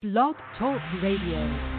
Blog Talk Radio.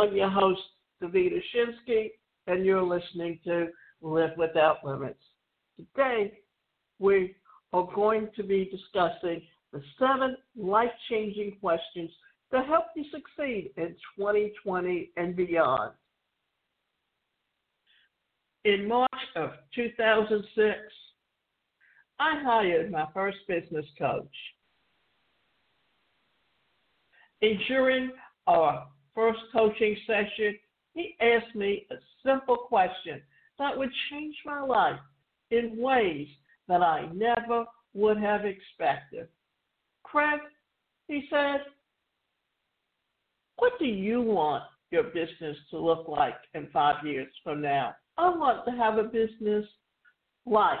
I'm your host, Davida Shinsky, and you're listening to Live Without Limits. Today, we are going to be discussing the seven life changing questions to help you succeed in 2020 and beyond. In March of 2006, I hired my first business coach. And during our first coaching session, he asked me a simple question that would change my life in ways that I never would have expected. Craig, he said, what do you want your business to look like in five years from now? I want to have a business like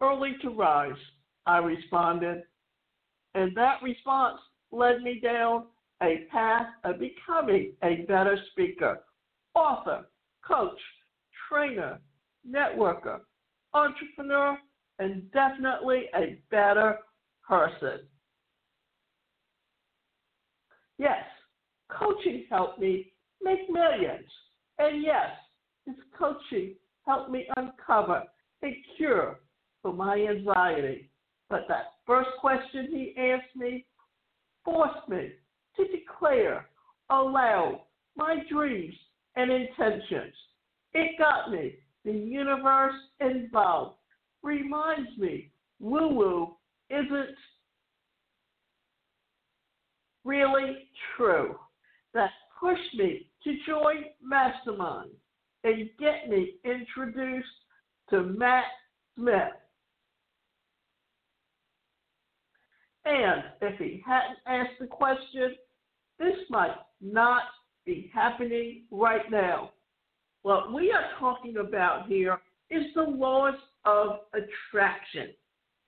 early to rise, I responded. And that response led me down a path of becoming a better speaker, author, coach, trainer, networker, entrepreneur, and definitely a better person. Yes, coaching helped me make millions. And yes, this coaching helped me uncover a cure for my anxiety. But that first question he asked me forced me to declare aloud my dreams and intentions. It got me the universe involved, reminds me woo woo isn't really true. That pushed me to join Mastermind and get me introduced to Matt Smith. And if he hadn't asked the question, this might not be happening right now. What we are talking about here is the laws of attraction.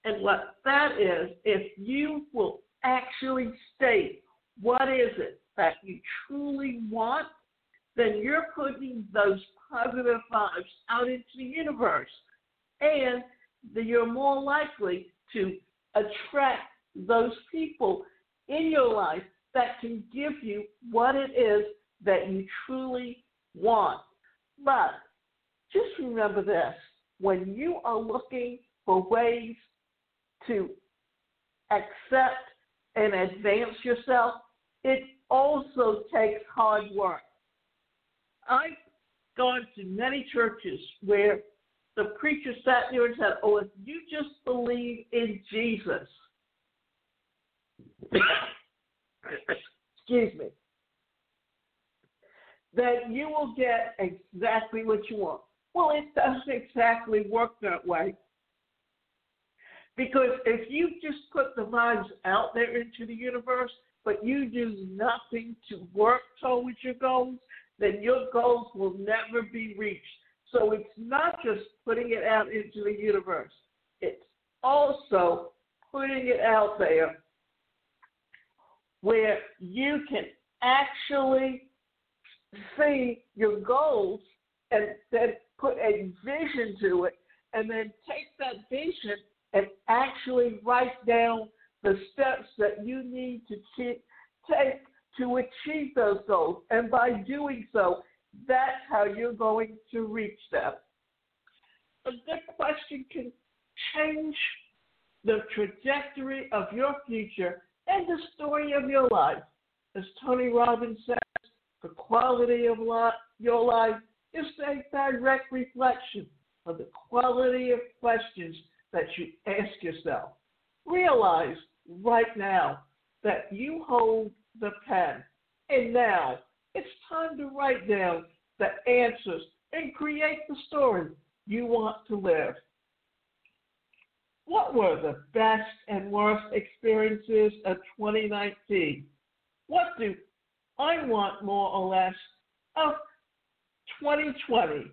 And what that is, if you will actually state what is it that you truly want, then you're putting those positive vibes out into the universe. And you're more likely to attract those people in your life that can give you what it is that you truly want. But just remember this when you are looking for ways to accept and advance yourself, it also takes hard work. I've gone to many churches where the preacher sat there and said, Oh, if you just believe in Jesus, excuse me, that you will get exactly what you want. Well, it doesn't exactly work that way. Because if you just put the vibes out there into the universe, but you do nothing to work towards your goals, then your goals will never be reached. So it's not just putting it out into the universe, it's also putting it out there where you can actually see your goals and then put a vision to it and then take that vision and actually write down the steps that you need to take to achieve those goals. And by doing so, that's how you're going to reach them. A good question can change the trajectory of your future and the story of your life. As Tony Robbins says, the quality of your life is a direct reflection of the quality of questions that you ask yourself. Realize right now that you hold the pen, and now it's time to write down the answers and create the story you want to live. What were the best and worst experiences of 2019? What do I want more or less of 2020?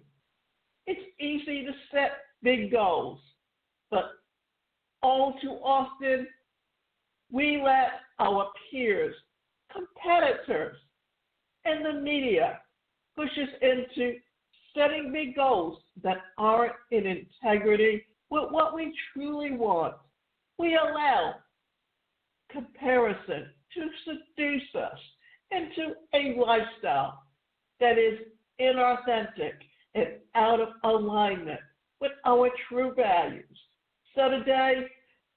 It's easy to set big goals, but all too often we let our peers, competitors, and the media push us into setting big goals that aren't in integrity with what we truly want. We allow comparison to seduce us into a lifestyle that is inauthentic and out of alignment with our true values. So today,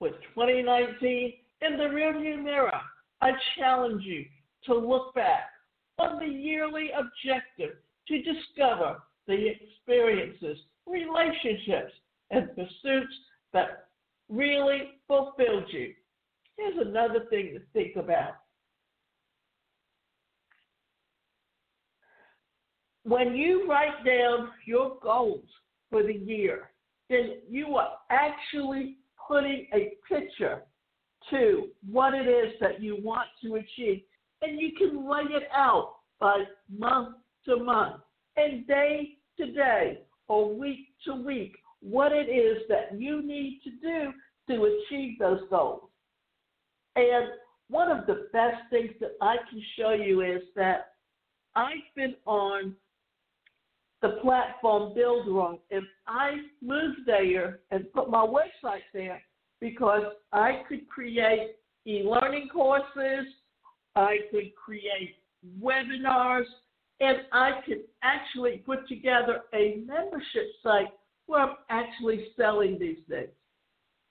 with 2019 in the rearview mirror, I challenge you to look back on the yearly objective to discover the experiences, relationships, and pursuits that really fulfilled you. Here's another thing to think about. When you write down your goals for the year, then you are actually putting a picture to what it is that you want to achieve. And you can lay it out by month to month and day to day or week to week what it is that you need to do to achieve those goals. And one of the best things that I can show you is that I've been on the platform Buildrome, and I moved there and put my website there because I could create e-learning courses, I could create webinars, and I could actually put together a membership site where I'm actually selling these things.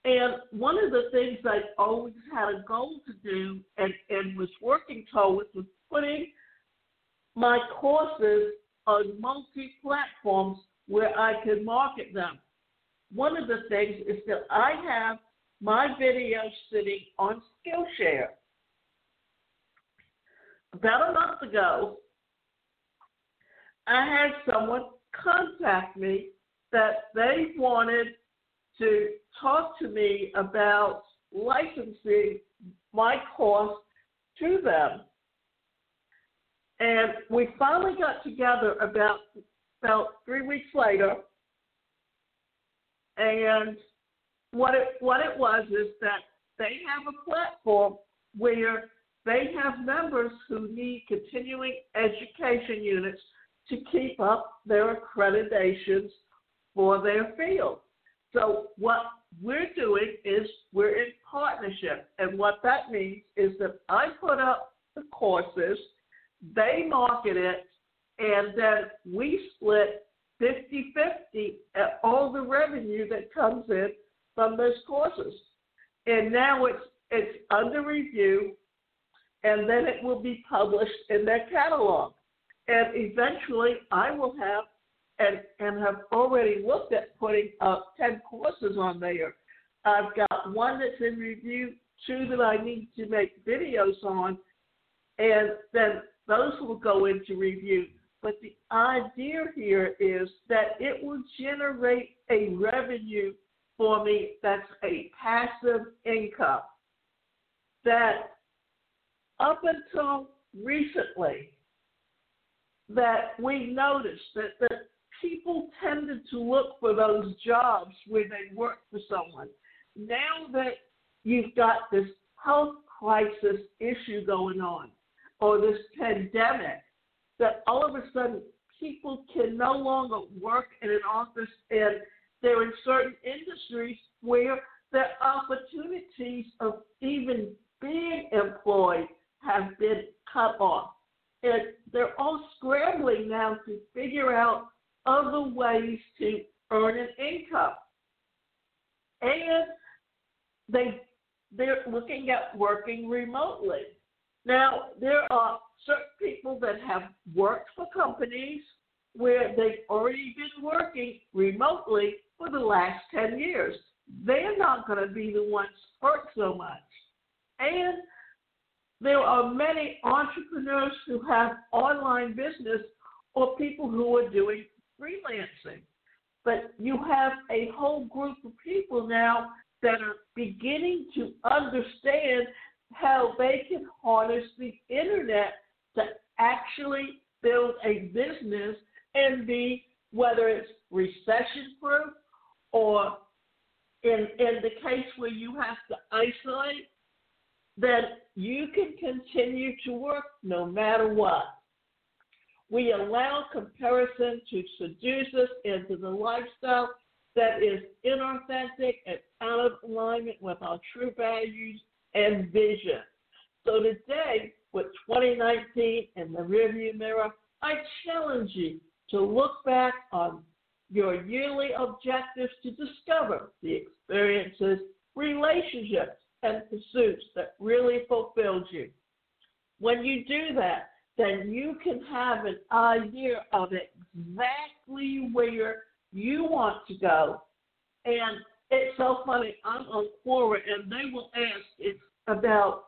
And one of the things I always had a goal to do and, and was working towards was putting my courses on multi platforms where I could market them. One of the things is that I have my videos sitting on Skillshare. About a month ago, I had someone contact me that they wanted to talk to me about licensing my course to them. And we finally got together about about three weeks later. And what it what it was is that they have a platform where they have members who need continuing education units to keep up their accreditations for their field. So what we're doing is we're in partnership. And what that means is that I put up the courses, they market it, and then we split 50 50 at all the revenue that comes in from those courses. And now it's it's under review and then it will be published in their catalog. And eventually I will have and, and have already looked at putting uh, 10 courses on there. I've got one that's in review, two that I need to make videos on, and then those will go into review. But the idea here is that it will generate a revenue for me that's a passive income. That up until recently, that we noticed that, that people tended to look for those jobs where they work for someone. Now that you've got this health crisis issue going on, or this pandemic, that all of a sudden people can no longer work in an office and they're in certain industries where the opportunities of even being employed have been cut off. And they're all scrambling now to figure out other ways to earn an income. And they they're looking at working remotely. Now there are certain people that have worked for companies where they've already been working remotely for the last 10 years. They're not going to be the ones hurt so much. And there are many entrepreneurs who have online business or people who are doing freelancing. But you have a whole group of people now that are beginning to understand how they can harness the internet to actually build a business and be, whether it's recession proof or in, in the case where you have to isolate, then you can continue to work no matter what. We allow comparison to seduce us into the lifestyle that is inauthentic and out of alignment with our true values and vision. So today, with 2019 in the rearview mirror, I challenge you to look back on your yearly objectives to discover the experiences, relationships, and pursuits that really fulfilled you. When you do that, then you can have an idea of exactly where you want to go. And it's so funny. I'm on Quora, and they will ask it's about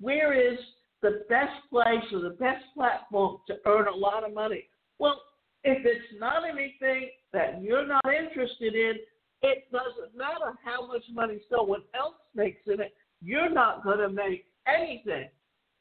where is the best place or the best platform to earn a lot of money. Well, if it's not anything that you're not interested in, it doesn't matter how much money someone else makes in it. You're not going to make anything.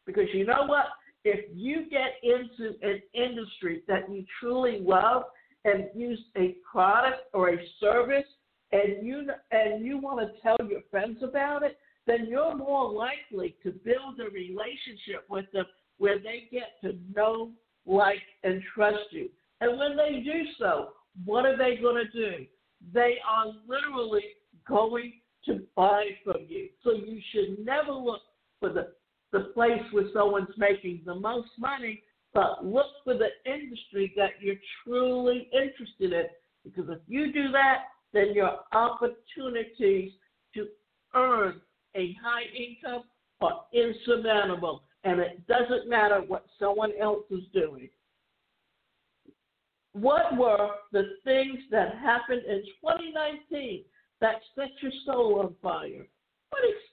Because you know what? If you get into an industry that you truly love and use a product or a service and you and you want to tell your friends about it, then you're more likely to build a relationship with them where they get to know, like, and trust you. And when they do so, what are they going to do? They are literally going to buy from you. So you should never look for the, the place where someone's making the most money, but look for the industry that you're truly interested in. Because if you do that, then your opportunities to earn a high income are insurmountable. And it doesn't matter what someone else is doing. What were the things that happened in 2019 that set your soul on fire?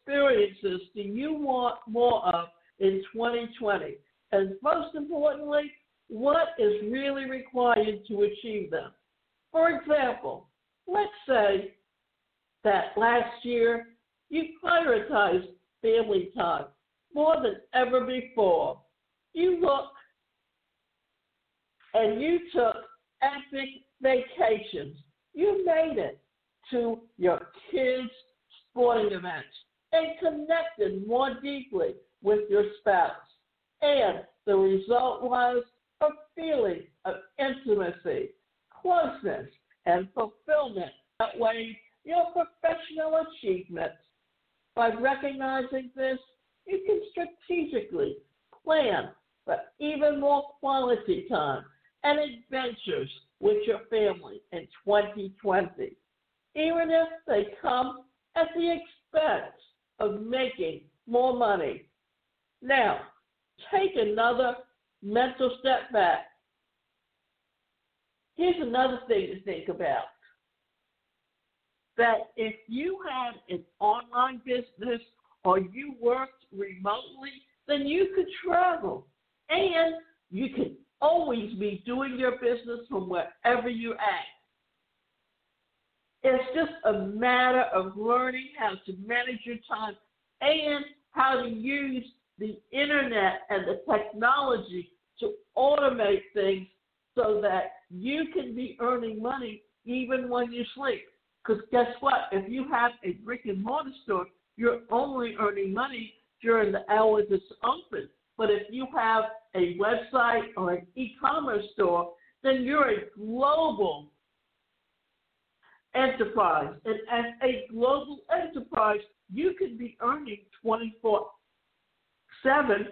Experiences do you want more of in 2020? And most importantly, what is really required to achieve them? For example, let's say that last year you prioritized family time more than ever before. You look and you took epic vacations. You made it to your kids' sporting events and connected more deeply with your spouse. And the result was a feeling of intimacy, closeness, and fulfillment that way your professional achievements. By recognizing this, you can strategically plan for even more quality time and adventures with your family in 2020, even if they come at the expense of making more money. Now, take another mental step back. Here's another thing to think about that if you had an online business or you worked remotely, then you could travel and you can always be doing your business from wherever you're at. It's just a matter of learning how to manage your time and how to use the internet and the technology to automate things so that you can be earning money even when you sleep. Because guess what? If you have a brick and mortar store, you're only earning money during the hours it's open. But if you have a website or an e commerce store, then you're a global enterprise. And as a global enterprise, you could be earning 24 7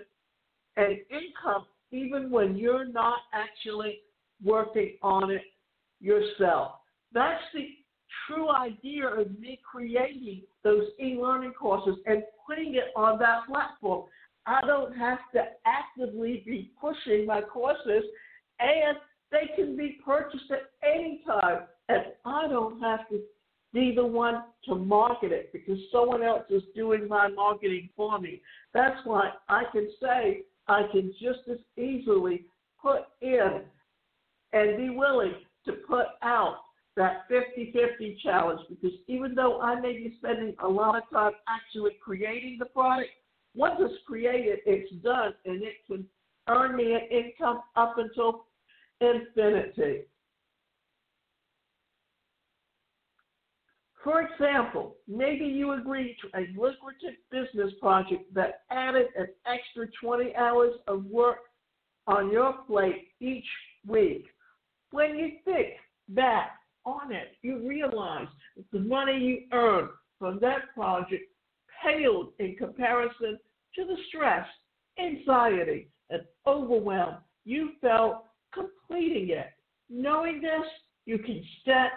and income even when you're not actually working on it yourself. That's the true idea of me creating those e learning courses and putting it on that platform. I don't have to actively be pushing my courses, and they can be purchased at any time. And I don't have to be the one to market it because someone else is doing my marketing for me. That's why I can say I can just as easily put in and be willing to put out that 50 50 challenge because even though I may be spending a lot of time actually creating the product, once it's created, it's done and it can earn me an income up until infinity. For example, maybe you agreed to a lucrative business project that added an extra 20 hours of work on your plate each week. When you think back on it, you realize that the money you earned from that project paled in comparison to the stress, anxiety, and overwhelm you felt completing it. Knowing this, you can set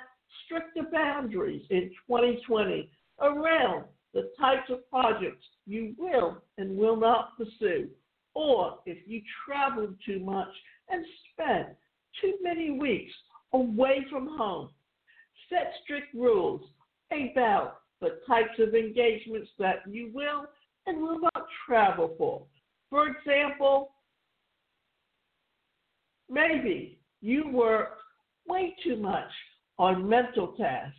stricter boundaries in 2020 around the types of projects you will and will not pursue, or if you travel too much and spend too many weeks away from home. Set strict rules about the types of engagements that you will and will not travel for. For example, maybe you work way too much on mental tasks.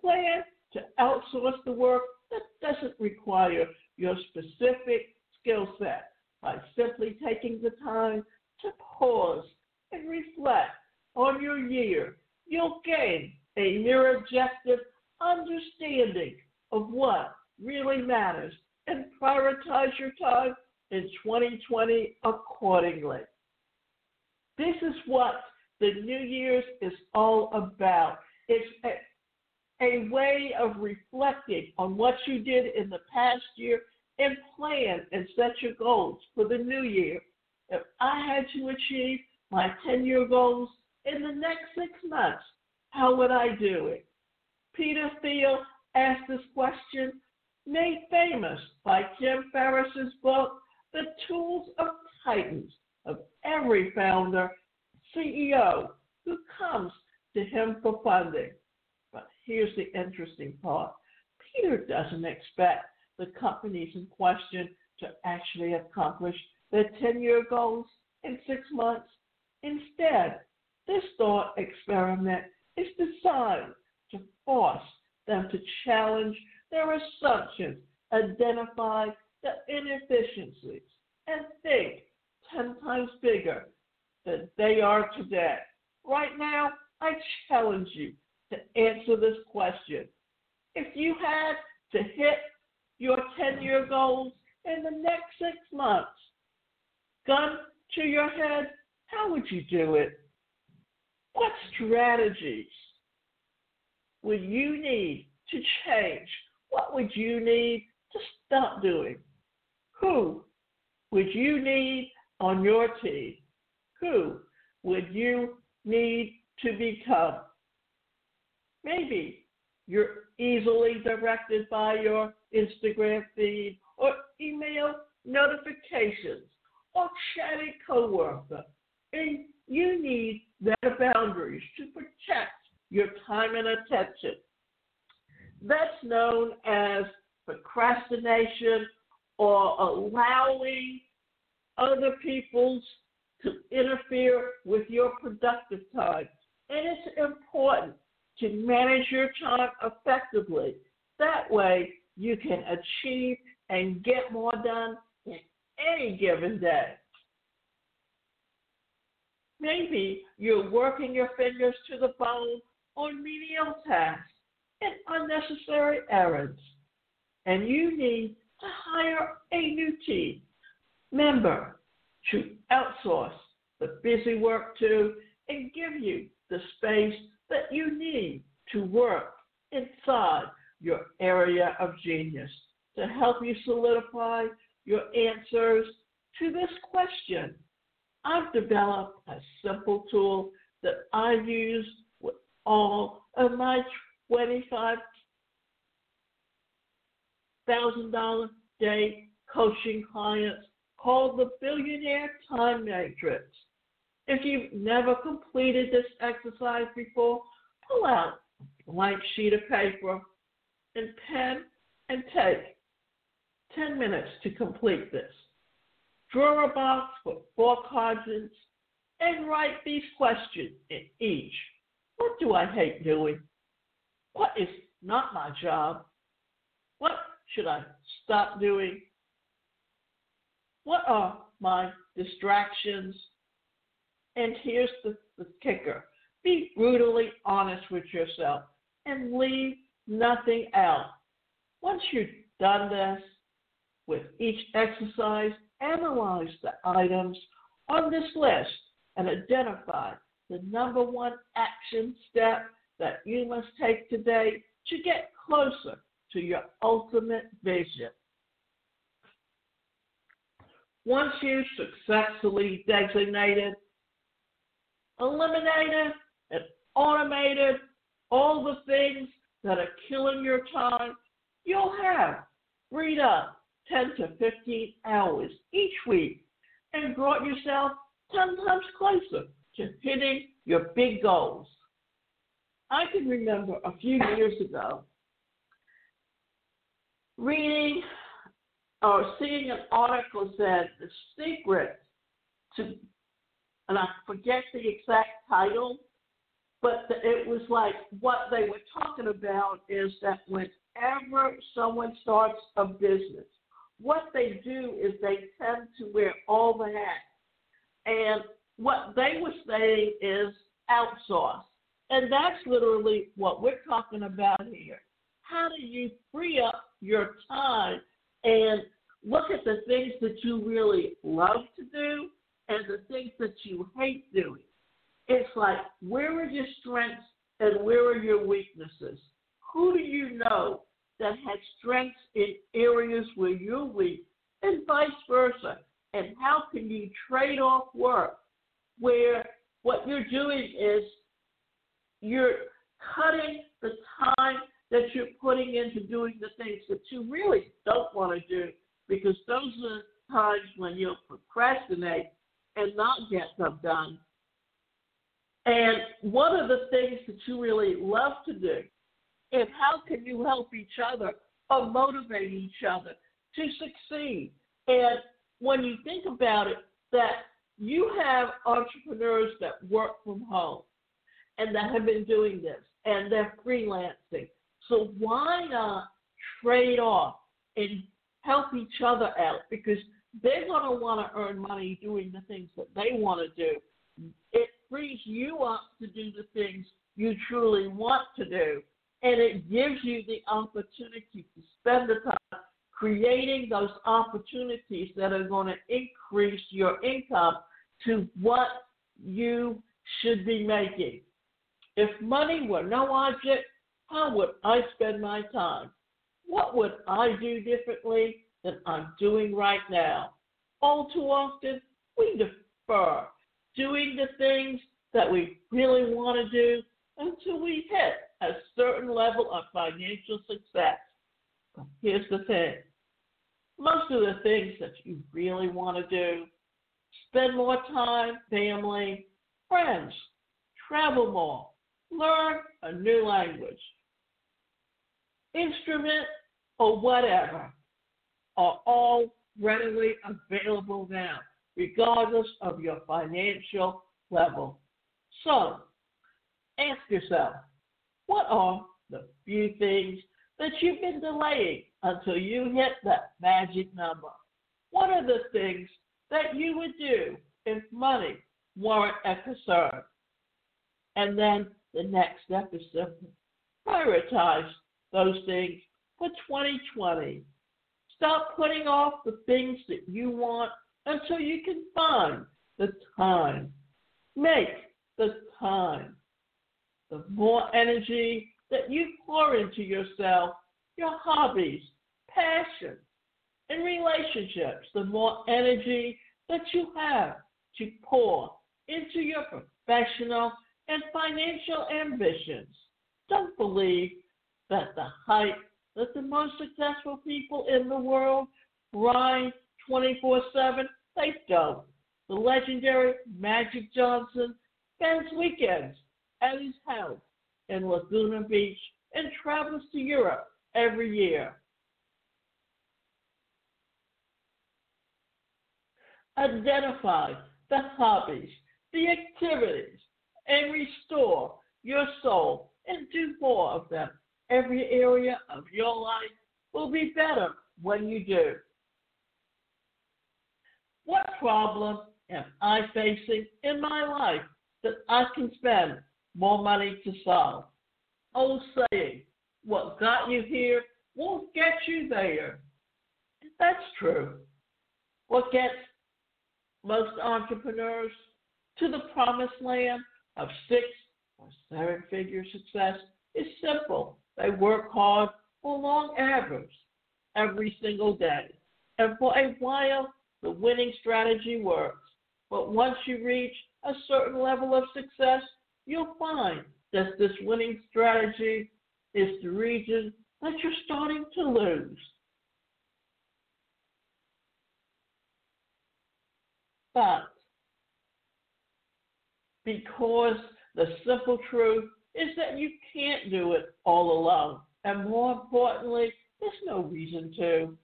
Plan to outsource the work that doesn't require your specific skill set by simply taking the time to pause and reflect on your year. You'll gain a more objective understanding of what really matters and prioritize your time in 2020 accordingly. This is what the New Year's is all about. It's a, a way of reflecting on what you did in the past year and plan and set your goals for the new year. If I had to achieve my 10 year goals in the next six months, how would I do it? Peter Thiel asked this question, made famous by Tim Ferriss's book, The Tools of Titans, of every founder CEO who comes to him for funding. But here's the interesting part Peter doesn't expect the companies in question to actually accomplish their 10 year goals in six months. Instead, this thought experiment is designed to force them to challenge their assumptions, identify the inefficiencies, and think 10 times bigger than they are today. Right now, I challenge you to answer this question. If you had to hit your 10 year goals in the next six months, gun to your head, how would you do it? What strategies would you need to change? What would you need to stop doing? Who would you need on your team? Who would you need to become? Maybe you're easily directed by your Instagram feed or email notifications or chatty coworker, and you need better boundaries to protect your time and attention. That's known as procrastination or allowing other people's to interfere with your productive time. And it's important to manage your time effectively. That way, you can achieve and get more done in any given day. Maybe you're working your fingers to the bone on menial tasks and unnecessary errands, and you need to hire a new team member to outsource the busy work to and give you the space that you need to work inside your area of genius to help you solidify your answers to this question. I've developed a simple tool that I use with all of my $25,000 day coaching clients called the Billionaire Time Matrix. If you've never completed this exercise before, pull out a blank sheet of paper and pen and take 10 minutes to complete this. Draw a box with four quadrants and write these questions in each. What do I hate doing? What is not my job? What should I stop doing? What are my distractions? And here's the, the kicker be brutally honest with yourself and leave nothing out. Once you've done this with each exercise, analyze the items on this list and identify the number one action step that you must take today to get closer to your ultimate vision. Once you've successfully designated, eliminated, and automated all the things that are killing your time, you'll have freed up 10 to 15 hours each week and brought yourself 10 times closer to hitting your big goals. I can remember a few years ago reading or seeing an article said the secret to, and I forget the exact title, but it was like what they were talking about is that whenever someone starts a business, what they do is they tend to wear all the hats. And what they were saying is outsource. And that's literally what we're talking about here. How do you free up your time and look at the things that you really love to do and the things that you hate doing? It's like, where are your strengths and where are your weaknesses? Who do you know that has strengths in areas where you're weak and vice versa? And how can you trade off work where what you're doing is you're cutting the time that you're putting into doing the things that you really don't want to do because those are times when you'll procrastinate and not get them done and what are the things that you really love to do? And how can you help each other or motivate each other to succeed? And when you think about it, that you have entrepreneurs that work from home and that have been doing this and they're freelancing. So why not trade off and help each other out? Because they're going to want to earn money doing the things that they want to do. It frees you up to do the things you truly want to do. And it gives you the opportunity to spend the time creating those opportunities that are going to increase your income to what you should be making. If money were no object, how would I spend my time? What would I do differently than I'm doing right now? All too often, we defer doing the things that we really want to do until we hit a certain level of financial success. But here's the thing most of the things that you really want to do spend more time, family, friends, travel more, learn a new language, instrument, or whatever are all readily available now regardless of your financial level. So, ask yourself what are the few things that you've been delaying until you hit that magic number? What are the things that you would do if money weren't a concern? And then the next step is simple prioritize those things for 2020. Stop putting off the things that you want until you can find the time. Make the time. The more energy that you pour into yourself, your hobbies, passion, and relationships, the more energy that you have to pour into your professional and financial ambitions. Don't believe that the hype that the most successful people in the world ride 24 7. They don't. The legendary Magic Johnson spends weekends at his house in Laguna Beach and travels to Europe every year. Identify the hobbies, the activities, and restore your soul, and do more of them. Every area of your life will be better when you do. What problem am I facing in my life that I can spend more money to solve? Old saying, what got you here won't get you there. That's true. What gets most entrepreneurs to the promised land of six or seven figure success is simple. They work hard for long hours every single day. And for a while, the winning strategy works. But once you reach a certain level of success, you'll find that this winning strategy is the region that you're starting to lose. But because the simple truth is that you can't do it all alone. And more importantly, there's no reason to.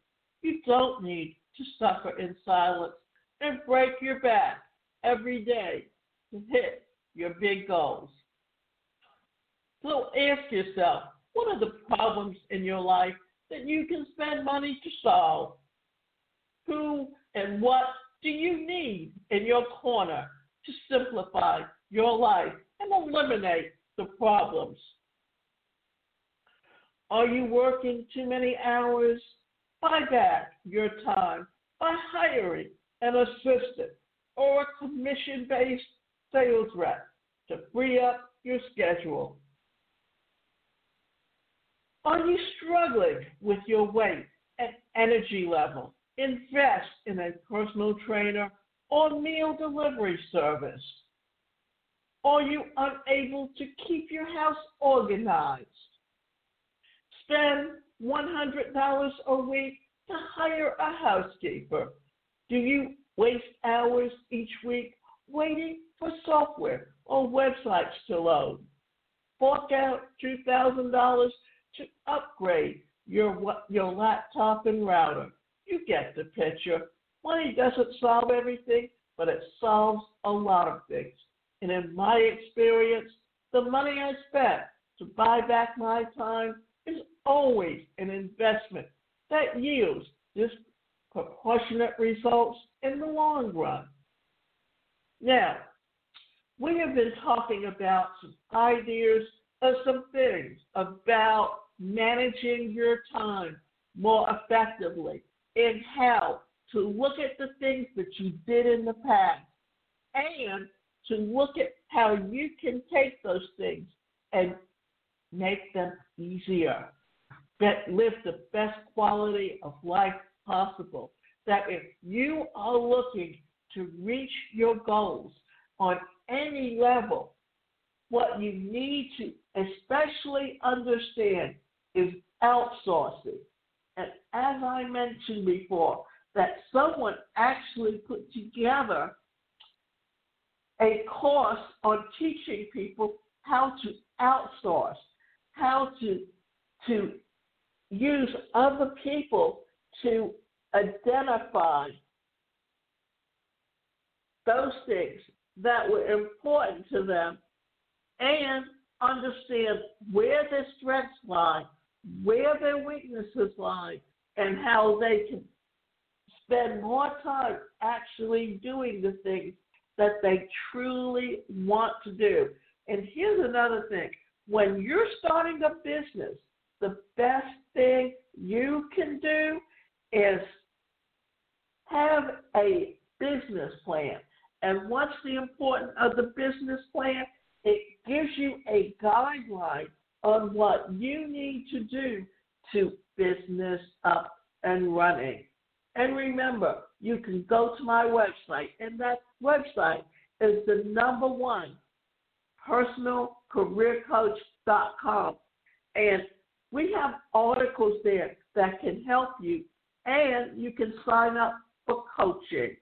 You don't need to suffer in silence and break your back every day to hit your big goals. So ask yourself, what are the problems in your life that you can spend money to solve? Who and what do you need in your corner to simplify your life and eliminate the problems? Are you working too many hours? Buy back your time by hiring an assistant or a commission based sales rep to free up your schedule. Are you struggling with your weight and energy level? Invest in a personal trainer or meal delivery service. Are you unable to keep your house organized? Spend $100 a week to hire a housekeeper. Do you waste hours each week waiting for software or websites to load? Fork out $2,000 to upgrade your, your laptop and router. You get the picture. Money doesn't solve everything, but it solves a lot of things. And in my experience, the money I spent to buy back my time is always an investment that yields disproportionate results in the long run. Now, we have been talking about some ideas of some things about managing your time more effectively and how to look at the things that you did in the past and to look at how you can take those things and make them easier, That live the best quality of life possible. That if you are looking to reach your goals on any level, what you need to especially understand is outsourcing. And as I mentioned before, that someone actually put together a course on teaching people how to outsource, how to to use other people to identify those things that were important to them and understand where their strengths lie, where their weaknesses lie, and how they can spend more time actually doing the things that they truly want to do. And here's another thing when you're starting a business, the best thing you can do is have a business plan. And what's the importance of the business plan? It gives you a guideline on what you need to do to business up and running. And remember, you can go to my website, and that website is the number one personalcareercoach.com. And we have articles there that can help you, and you can sign up for coaching.